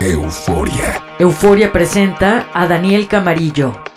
Euforia. Euforia presenta a Daniel Camarillo.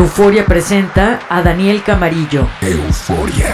Euforia presenta a Daniel Camarillo. Euforia.